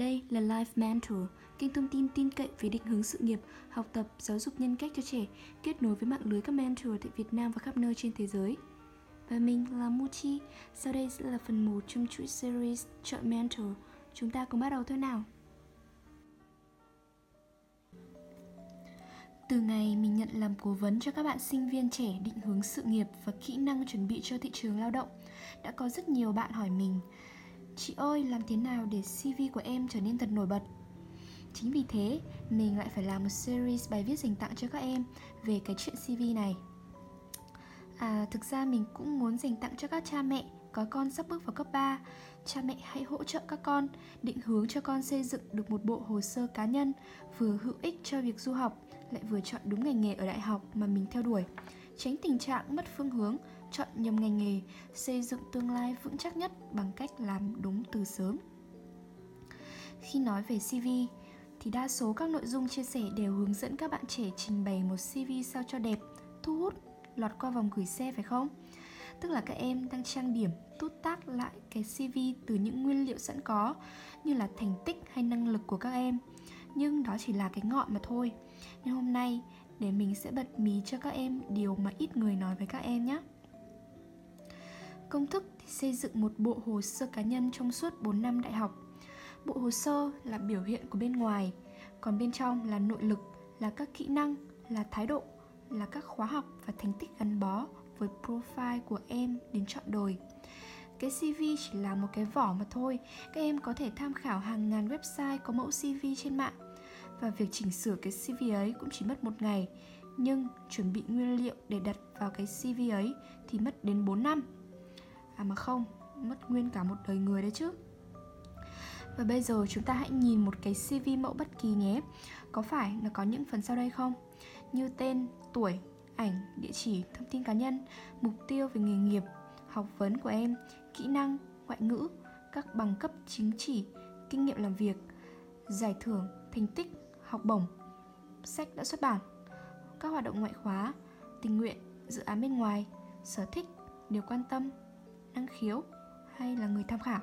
Đây là Life Mentor, kênh thông tin tin cậy về định hướng sự nghiệp, học tập, giáo dục nhân cách cho trẻ, kết nối với mạng lưới các mentor tại Việt Nam và khắp nơi trên thế giới. Và mình là Muchi, sau đây sẽ là phần 1 trong chuỗi series Chọn Mentor. Chúng ta cùng bắt đầu thôi nào. Từ ngày mình nhận làm cố vấn cho các bạn sinh viên trẻ định hướng sự nghiệp và kỹ năng chuẩn bị cho thị trường lao động, đã có rất nhiều bạn hỏi mình Chị ơi, làm thế nào để CV của em trở nên thật nổi bật? Chính vì thế, mình lại phải làm một series bài viết dành tặng cho các em về cái chuyện CV này. À, thực ra mình cũng muốn dành tặng cho các cha mẹ có con sắp bước vào cấp 3 Cha mẹ hãy hỗ trợ các con định hướng cho con xây dựng được một bộ hồ sơ cá nhân vừa hữu ích cho việc du học lại vừa chọn đúng ngành nghề ở đại học mà mình theo đuổi tránh tình trạng mất phương hướng chọn nhầm ngành nghề, xây dựng tương lai vững chắc nhất bằng cách làm đúng từ sớm. Khi nói về cv thì đa số các nội dung chia sẻ đều hướng dẫn các bạn trẻ trình bày một cv sao cho đẹp, thu hút, lọt qua vòng gửi xe, phải không? Tức là các em đang trang điểm, tút tác lại cái cv từ những nguyên liệu sẵn có, như là thành tích hay năng lực của các em. Nhưng đó chỉ là cái ngọn mà thôi. Nên hôm nay, để mình sẽ bật mí cho các em điều mà ít người nói với các em nhé. Công thức thì xây dựng một bộ hồ sơ cá nhân trong suốt 4 năm đại học. Bộ hồ sơ là biểu hiện của bên ngoài, còn bên trong là nội lực, là các kỹ năng, là thái độ, là các khóa học và thành tích gắn bó với profile của em đến chọn đời. Cái CV chỉ là một cái vỏ mà thôi, các em có thể tham khảo hàng ngàn website có mẫu CV trên mạng và việc chỉnh sửa cái CV ấy cũng chỉ mất một ngày nhưng chuẩn bị nguyên liệu để đặt vào cái CV ấy thì mất đến 4 năm À mà không, mất nguyên cả một đời người đấy chứ. Và bây giờ chúng ta hãy nhìn một cái CV mẫu bất kỳ nhé. Có phải nó có những phần sau đây không? Như tên, tuổi, ảnh, địa chỉ, thông tin cá nhân, mục tiêu về nghề nghiệp, học vấn của em, kỹ năng, ngoại ngữ, các bằng cấp chính chỉ, kinh nghiệm làm việc, giải thưởng, thành tích, học bổng, sách đã xuất bản, các hoạt động ngoại khóa, tình nguyện, dự án bên ngoài, sở thích, điều quan tâm, năng khiếu hay là người tham khảo?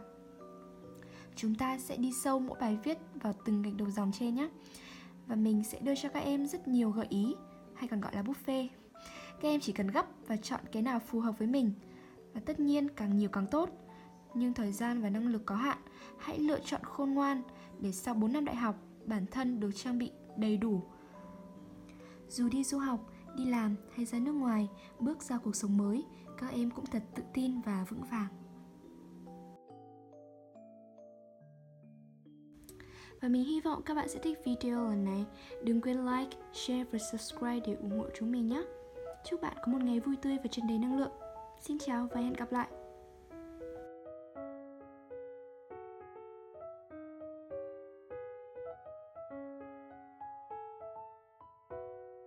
Chúng ta sẽ đi sâu mỗi bài viết vào từng gạch đầu dòng trên nhé. Và mình sẽ đưa cho các em rất nhiều gợi ý, hay còn gọi là buffet. Các em chỉ cần gấp và chọn cái nào phù hợp với mình. Và tất nhiên càng nhiều càng tốt. Nhưng thời gian và năng lực có hạn, hãy lựa chọn khôn ngoan để sau 4 năm đại học, bản thân được trang bị đầy đủ. Dù đi du học đi làm hay ra nước ngoài bước ra cuộc sống mới các em cũng thật tự tin và vững vàng. Và mình hy vọng các bạn sẽ thích video lần này. Đừng quên like, share và subscribe để ủng hộ chúng mình nhé. Chúc bạn có một ngày vui tươi và tràn đầy năng lượng. Xin chào và hẹn gặp lại!